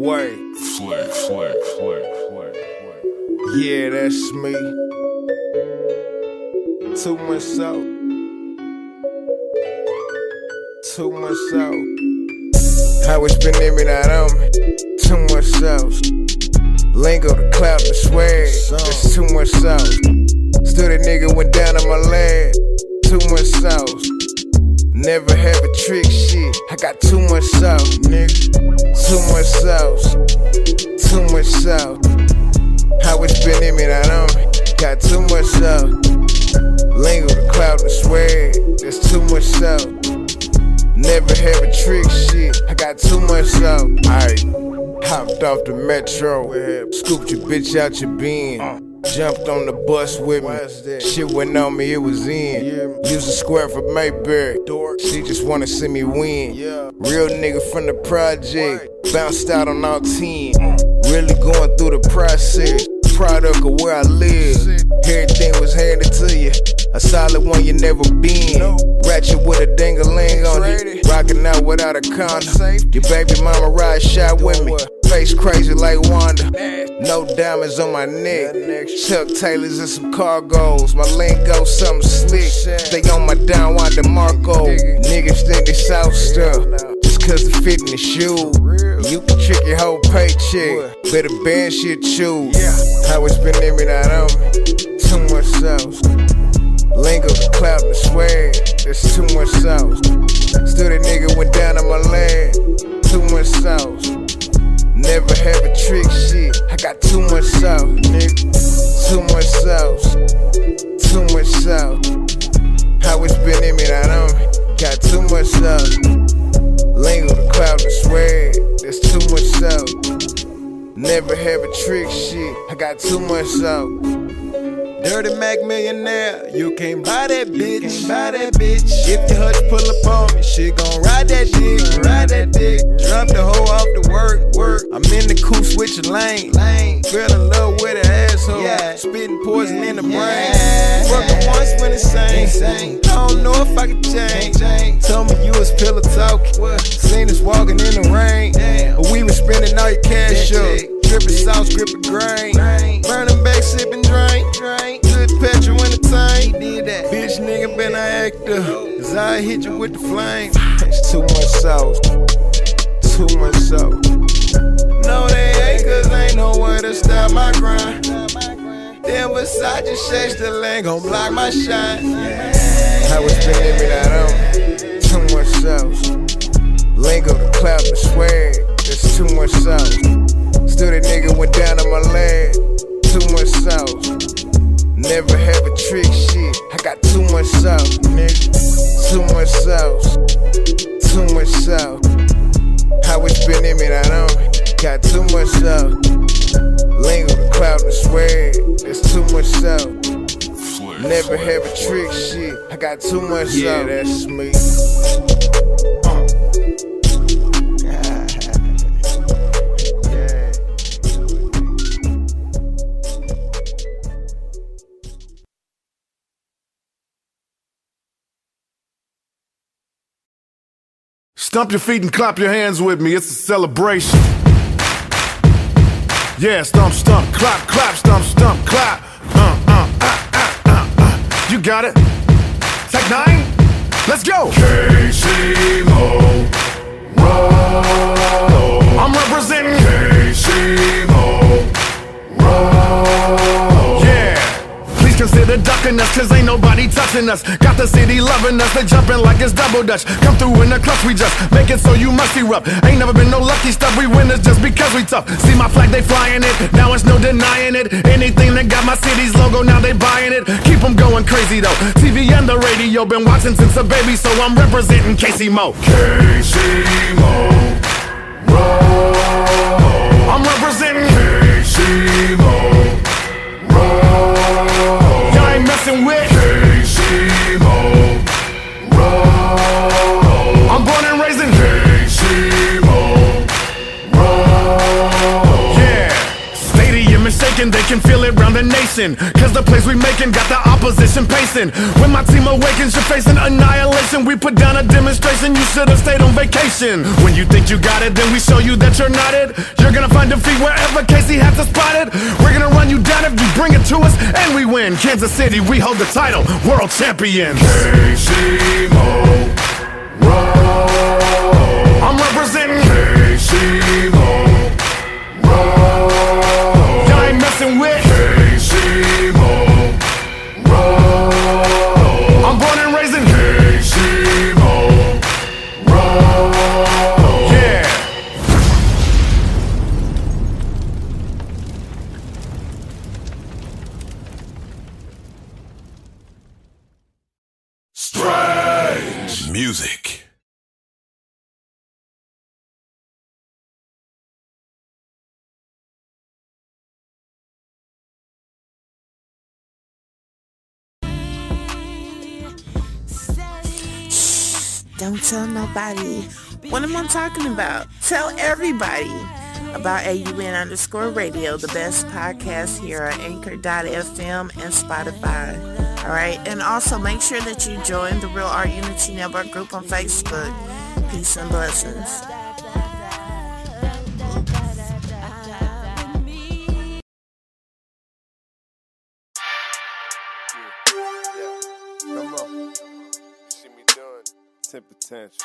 Wait. Flick, flick, flick, flick, flick. Yeah, that's me. Too much salt. Too much salt. How it's been in me, not on me. Too much sauce. Lingo, the clout, the swag. That's too much sauce. Stood a nigga, went down on my leg. Too much sauce. Never have a trick shit. I got too much sauce, nigga. Too much sauce. Too much sauce. How it's been in me, on me. Got too much sauce. Lingo, the cloud, the swag. There's too much sauce. Never have a trick shit. I got too much sauce. Aight. Hopped off the metro. Scooped your bitch out your bin. Uh. Jumped on the bus with me. Shit went on me, it was in. Use a square for Mayberry. She just wanna see me win. Real nigga from the project. Bounced out on all 10. Really going through the process. Product of where I live. Everything was handed to you. A solid one you never been. Ratchet with a dingaling on it. Rocking out without a condom. Your baby mama ride shot with me. Face crazy like Wanda. No diamonds on my neck. Chuck Taylors and some cargos. My lingo something slick. Stay on my down Wanda Marco. Niggas think they south stuff. Just cause the fit in the shoe. You can trick your whole paycheck. Better band shit choose. How it's been in me, not on me. Too much sauce. Lingo, the clout, and swag. There's too much sauce. Stood a nigga, went down on my leg. Too much sauce. Never have a trick shit. I got too much sauce, nigga. Too much sauce. Too much sauce. How it's been in me, I don't. Got too much sauce. Lingo, the cloud, the swag. There's too much sauce. Never have a trick shit. I got too much sauce. Dirty Mac millionaire, you can't buy that bitch. buy that bitch. If your hutch pull up on me, shit gon' ride that dick, ride that dick. Drop the hoe off the work, work. I'm in the coupe switching lane, lane. Fell in love with an asshole, yeah. spitting poison in the brain. Fuck her once when it's same. I don't know if I can change. Told me you was pillow talking. Seen us walking in the rain, but we was spending all your cash up. Dripping sauce, gripping grain. Burning Nigga been an actor. Cause I hit you with the flame. It's too much sauce. Too much sauce. No, they ain't cause ain't nowhere to stop my grind. Then Versace shakes the lane, gon' block my shine. It's been in me, not on. Too much sauce. Lingo, the cloud, the swag. There's too much sauce. Stood a nigga, went down on my leg. Too much sauce. Never have a trick shit. I got too much sauce, nigga. Too much sauce. Too much sauce. How it's been in me, on me. Got too much sauce. Lingo, the cloud, the swag. There's too much sauce. Never have a trick shit. I got too much Yeah, sauce. that's me. Uh, Stump your feet and clap your hands with me. It's a celebration. Yeah, stump, stump, clap, clap, stump, stump, clap. Uh, uh, uh, uh, uh, uh. You got it. Tech N9ne. Let's go. KC Mo, roll. I'm representing. KC Please consider ducking us, cause ain't nobody touching us. Got the city loving us, they jumping like it's double dutch. Come through in the clutch, we just make it so you must erupt. Ain't never been no lucky stuff, we winners just because we tough. See my flag, they flying it, now it's no denying it. Anything that got my city's logo, now they buying it. Keep them going crazy though. TV and the radio, been watching since a baby, so I'm representing KC Mo. KC Mo, roll. I'm representing, KC Mo, messing with. Shaking, they can feel it round the nation. Cause the plays we making got the opposition pacing. When my team awakens, you're facing annihilation. We put down a demonstration, you should have stayed on vacation. When you think you got it, then we show you that you're not it. You're gonna find defeat wherever Casey has to spot it. We're gonna run you down if you bring it to us, and we win. Kansas City, we hold the title, world champions. KC Mo. I'm representing, KC Messing with. Don't tell nobody. What am I talking about? Tell everybody about AUN underscore radio, the best podcast here at Anchor.fm and Spotify. All right. And also make sure that you join the Real Art Unity Network group on Facebook. Peace and blessings. Potential.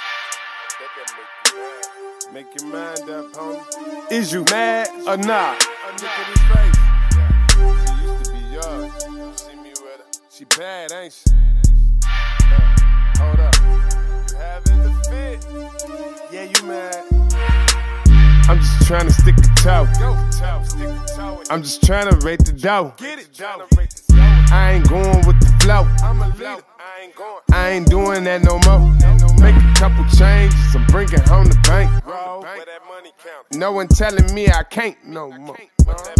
Make you mad. Make your mind up, homie. Is you mad or not? Look at his face. She used to be yours. See me with her. She bad, ain't she? Uh, hold up. You having the fit? Yeah, you mad. I'm just trying to stick a toe. I'm just trying to rate the dough. Get it. I ain't going with the flow. I'm a leader. I ain't going. I ain't doing that no more. Make a couple changes. I'm bringing home the bank. No one telling me I can't no more. Uh-huh.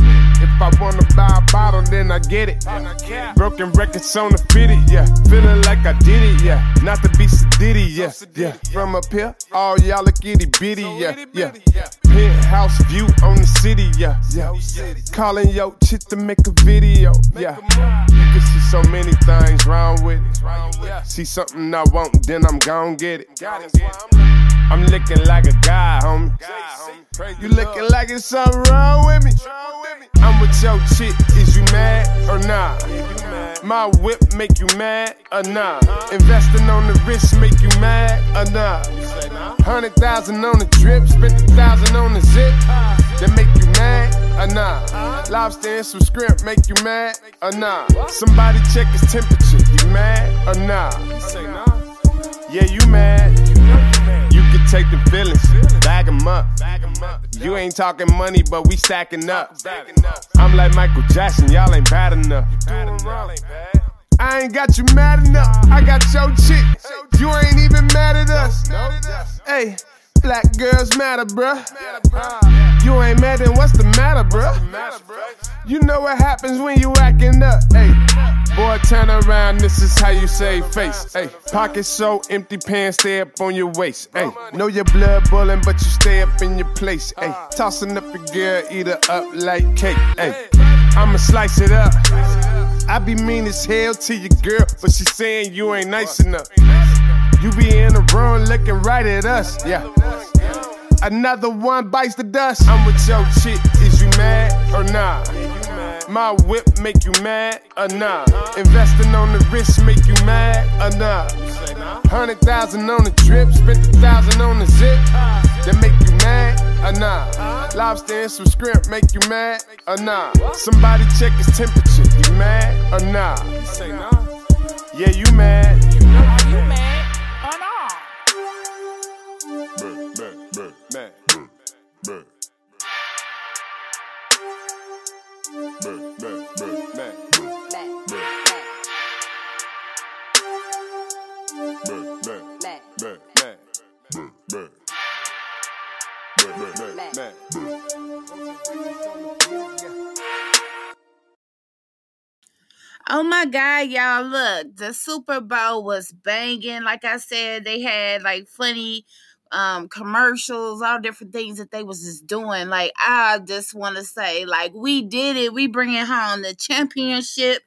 If I wanna buy a bottle, then I get it. Broken records on the fitted, yeah. Feeling like I did it, yeah. Not to be sedity, yeah. Yeah. From up here, all y'all look itty bitty, yeah. Yeah. Penthouse view on the city, yeah. Yeah. Calling yo chick to make a video, yeah. You can see so many things wrong with it. See something I want, then I'm gon' get it. I'm looking like a guy, homie. You looking like it's something wrong with me. I'm with your chick, is you mad or nah? My whip make you mad or nah? Investing on the wrist make you mad or nah? Hundred thousand on the drip, spent a thousand on the zip. That make you mad or nah? Lobster and some shrimp make you mad or nah? Somebody check his temperature, you mad or nah? Yeah, you mad. Take the feelings, bag 'em up. You ain't talking money, but we stacking up. I'm like Michael Jackson, y'all ain't bad enough. I ain't got you mad enough. I got your chick. You ain't even mad at us. Hey, black girls matter, bruh. You ain't mad, then what's the matter, bruh? You know what happens when you acting up. Hey, boy, turn around. This is how you save face. Hey, pockets so empty, pants stay up on your waist. Hey, know your blood boiling, but you stay up in your place. Hey, tossing up your girl, eat her up like cake. Hey, I'ma slice it up. I be mean as hell to your girl, but she saying you ain't nice enough. You be in the room looking right at us, yeah. Another one bites the dust. I'm with your chick, is you mad or nah? My whip make you mad or nah? Investing on the wrist make you mad or nah? Hundred thousand on the drip, spent a thousand on the zip. That make you mad or nah? Lobster and some shrimp make you mad or nah? Somebody check his temperature, you mad or nah? Yeah, you mad. My God, y'all! Look, the Super Bowl was banging. Like I said, they had like funny um, commercials, all different things that they was just doing. Like I just want to say, like we did it. We bringing home the championship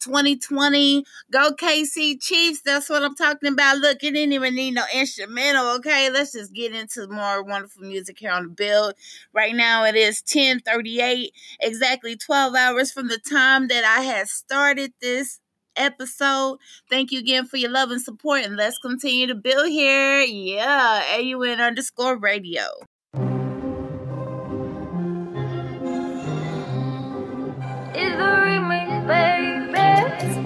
2020. Go KC Chiefs. That's what I'm talking about. Look, it didn't even need no instrumental. Okay, let's just get into more wonderful music here on the build. Right now it is 10:38, exactly 12 hours from the time that I had started this episode. Thank you again for your love and support, and let's continue to build here. Yeah, AUN underscore radio. It's remix, baby. Baby,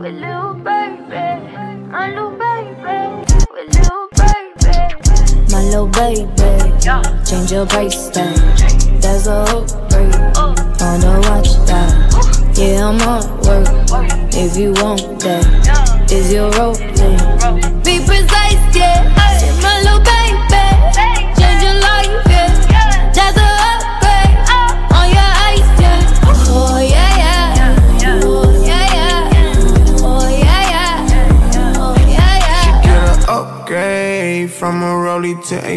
with little baby. Baby, little baby, change your price tag. That's a upgrade. Wanna watch that? Yeah, I'm on work. If you want that, is your role? Be precise, yeah.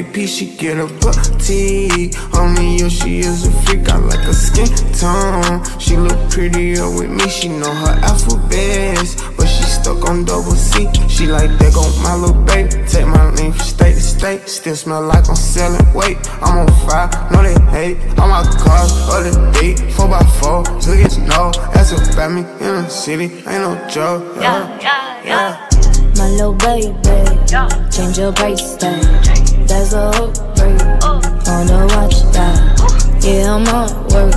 AP. She get a booty. Only yo, she is a freak. I like her skin tone. She look prettier with me. She know her alphabets, but she stuck on double C. She like that go my little baby. Take my name from state to state. Still smell like I'm selling weight. I'm on fire, know they hate. All my cars, other date, 4x4. So get to know. That's about me in the city. Ain't no joke. Yeah, yeah, yeah. My little baby, change your tag. That's a upgrade. Wanna watch that? Yeah, I'm on work.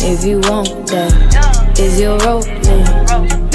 If you want that, is your role?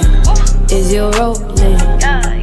That, is your role? Be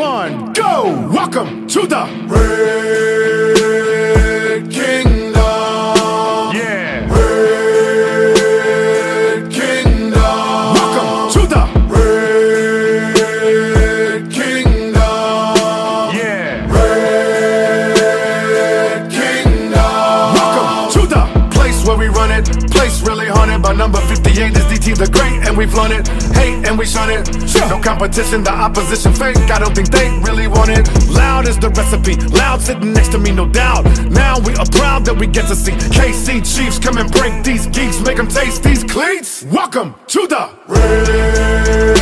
one, go! Welcome to the Red we flown it. Hate and we shun it. No competition, the opposition fake. I don't think they really want it. Loud is the recipe. Loud sitting next to me, no doubt. Now we are proud that we get to see KC Chiefs come and break these geeks, make them taste these cleats. Welcome to the Red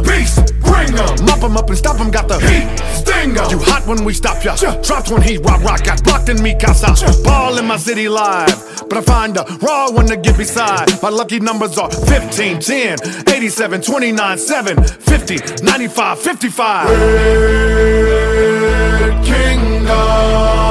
got some. Bring them. Mop them up and stop them, got the heat. Sting 'em. You hot when we stop ya. Dropped when he rock rock. Got blocked in me casa. Ball in my city live. but I find a raw one to get beside. My lucky numbers are 15, 10, 87, 29, 7, 50, 95, 55. Red Kingdom.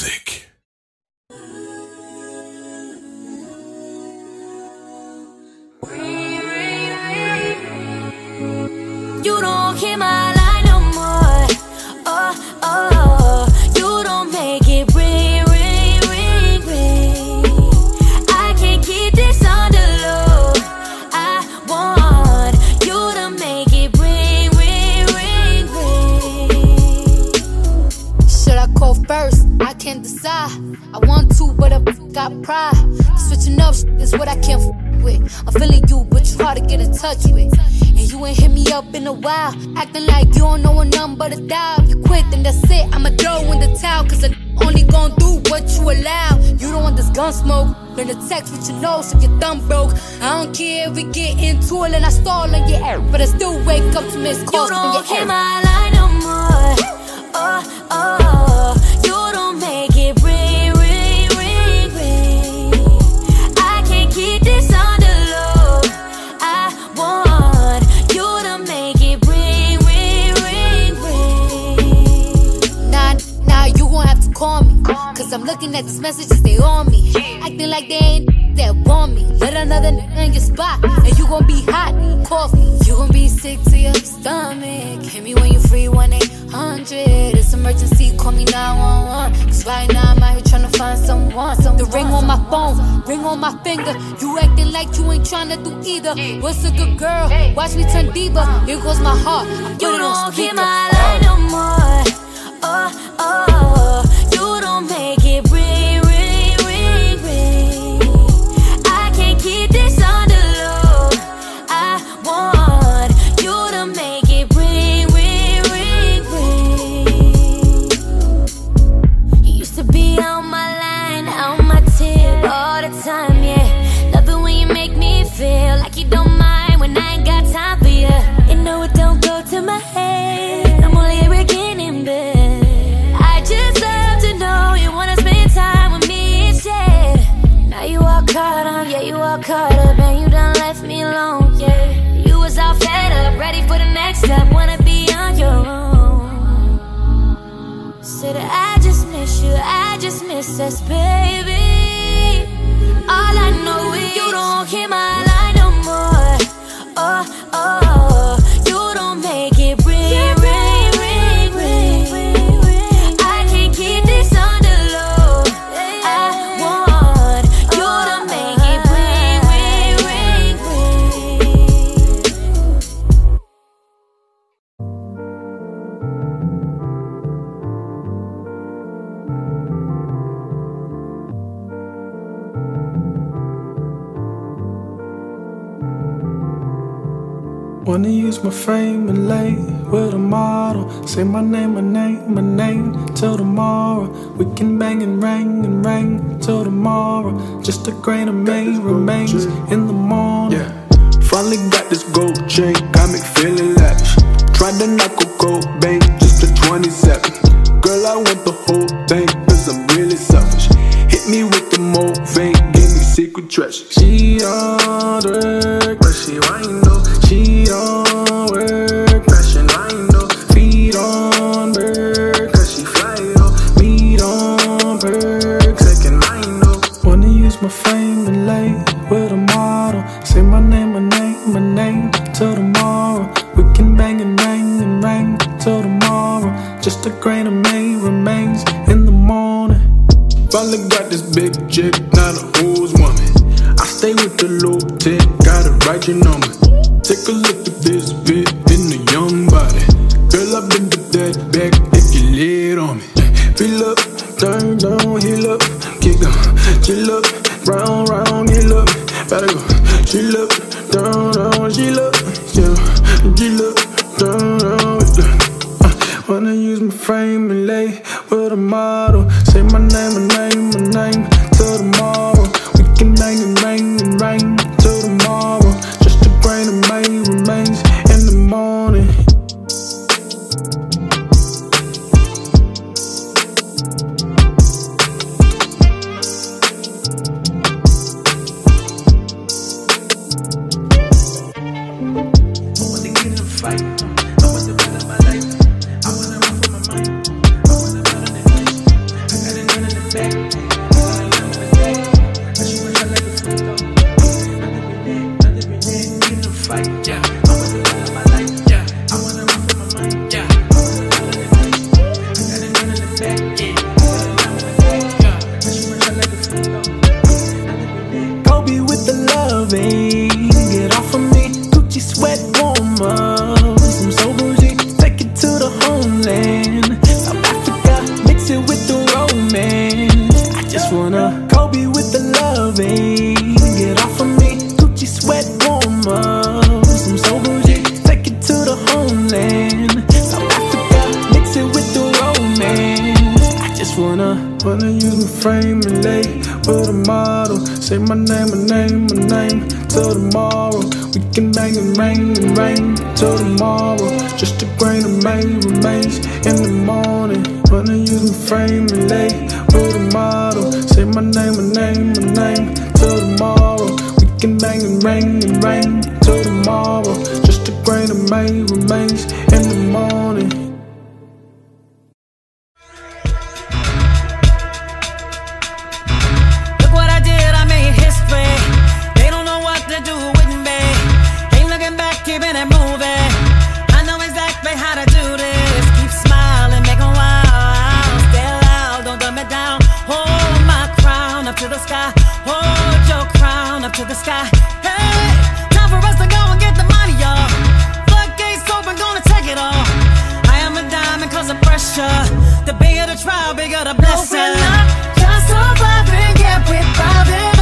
Music. I want to, but I got pride. Switching up is what I can't f- with. I'm feeling you, but you hard to get in touch with. And you ain't hit me up in a while. Acting like you don't know a number to dial. You quit, then that's it. I'ma throw in the towel, cause I only gon' do what you allow. You don't want this gun smoke. Learn to text with your nose if your thumb broke. I don't care if we get into it and I stall on your air. But I still wake up to miss You calls from your don't air. my line no more. Oh, oh, Cause I'm looking at these messages, they on me. Acting like they ain't that want me. Let another nigga in your spot, and you gon' be hot. Me. You gon' be sick to your stomach. Hit me when you free 1 800. It's emergency, call me 911. Cause right now I'm out here tryna find someone. The ring on my phone, ring on my finger. You acting like you ain't tryna do either. What's a good girl? Watch me turn diva. Here goes my heart. You don't speaker. my line no more. Oh, oh, you, I just miss us, baby. All I know is you don't hear my Wanna use my frame and lay with a model. Say my name, my name, my name till tomorrow. We can bang and ring and ring till tomorrow. Just a grain of me remains in the morning. Yeah. Finally got this gold chain, got me feeling lavish. Tried to knock a gold Finally got this big chick, not a who's woman. I stay with the low tech, gotta write your number. Take a look at this fit in the young body. Girl, I've been to that back if you lay on me. Feel up, turn down, heal up, kick up, chill up, round, round, heal up. Better go, chill up, down, down, chill up, chill, chill up, down, down. Uh, wanna use my frame and lay with a model. Kobe my name, my name, my name till tomorrow. We can bang and rain and rain till tomorrow. Just a grain of May remains in the morning. Wanna use my frame and lay with a model. Say my name, my name, my name till tomorrow. We can bang and rain and rain till tomorrow. Just a grain of May remains in the morning. Pressure. The bigger the trial, bigger the blessing. No, we're not just surviving, yeah, we're thriving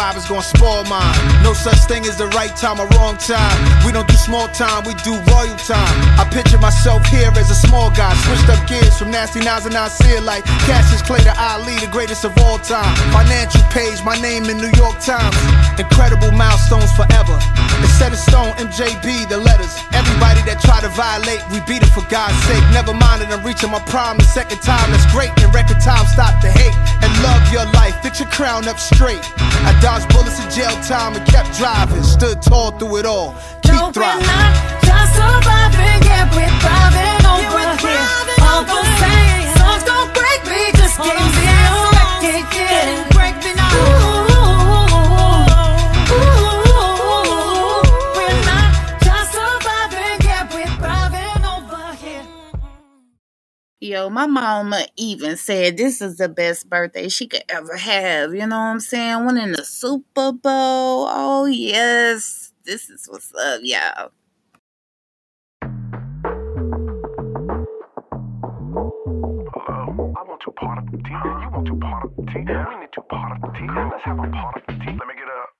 vibe is gonna spoil mine. No such thing as the right time or wrong time. We don't do small time, we do royal time. I picture myself here as a small guy. Switched up gears from nasty nines and I see it like Cassius Clay to Ali, the greatest of all time. Financial page, my name in New York Times. Incredible milestones forever. It's set in stone, MJB, the letters. Everybody that try to violate, we beat it for God's sake. Never mind that I'm reaching my prime the second time. That's great. In record time, stop the hate and love your life. Fix your crown up straight. I dodged bullets in jail time and kept driving. Stood tall through it all. Keep No, thriving. My mama even said this is the best birthday she could ever have. You know what I'm saying? Winning the Super Bowl. Oh, yes. This is what's up, y'all. two part of the tea. You want two part of the tea. We need two part of the tea. Let's have a part of the tea. Let me get.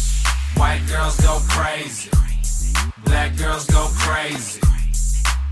White girls go crazy. Black girls go crazy.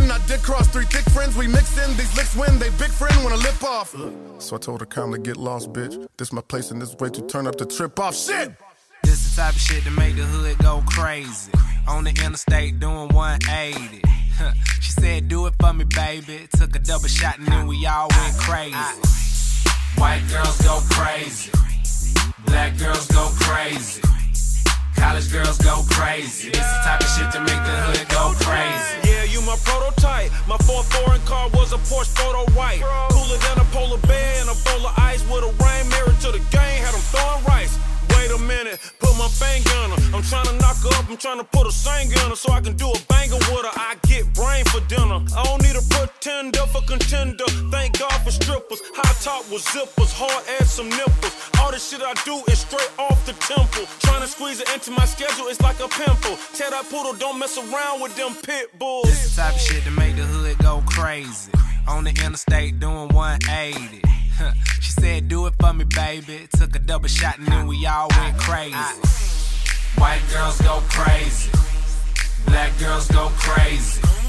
I did cross three thick friends. We mixed in these licks when they big friend wanna lip off. So I told her calmly, get lost, bitch. This my place and this way to turn up the trip off. Shit! This the type of shit to make the hood go crazy. On the interstate doing 180. she said, do it for me, baby. Took a double shot and then we all went crazy. White girls go crazy. Black girls go crazy. College girls go crazy. This the type of shit to make the hood go crazy. Yeah, you my prototype. My fourth foreign car was a Porsche photo white. Cooler than a polar bear and a bowl of ice with a rain mirror to the game. Had them throwing rice. Wait a minute, put my finger on her. I'm trying to knock her up, I'm trying to put a singer on her so I can do a banger with her. I get brain for dinner. I don't need a pretender for contender. Thank God for strippers. High top with zippers, hard ass some nipples. All the shit I do is straight off the temple. Trying to squeeze it into my schedule, it's like a pimple. Tell poodle, don't mess around with them pit bulls. This type of shit to make the hood go crazy. On the interstate doing 180. she said, do it for me, baby. Took a double shot and then we all went crazy. White girls go crazy. Black girls go crazy.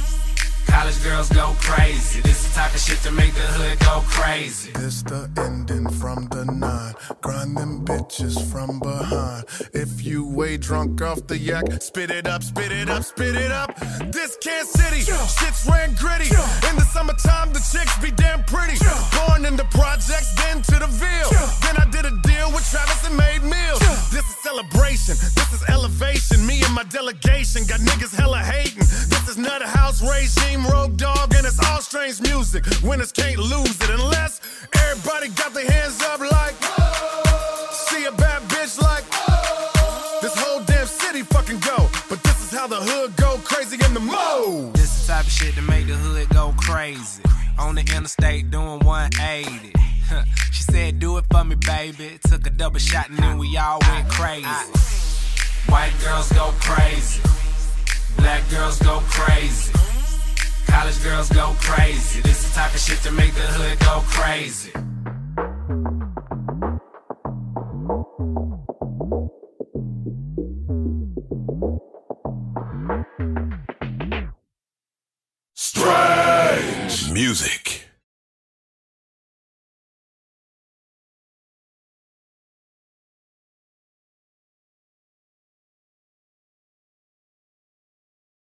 College girls go crazy. This the type of shit to make the hood go crazy. This the ending from the nine. Grind them bitches from behind. If you way drunk off the yak, spit it up, spit it up, spit it up. This Kansas City, shit's ran gritty. In the summertime, the chicks be damn pretty. Born in the projects, then to the Ville. Then I did a deal with Travis and made meals. This is celebration, this is elevation. Me and my delegation got niggas hella hating. This is not a House regime, Rogue Dog, and it's all strange music. Winners can't lose it unless everybody got their hands up like. Whoa. See a bad bitch like. Whoa. This whole damn city fucking go. But this is how the hood go crazy in the mode. This the type of shit to make the hood go crazy. On the interstate doing 180. she said, do it for me, baby. Took a double shot and then we all went crazy. White girls go crazy. Black girls go crazy. College girls go crazy. This the type of shit to make the hood go crazy. Strange music.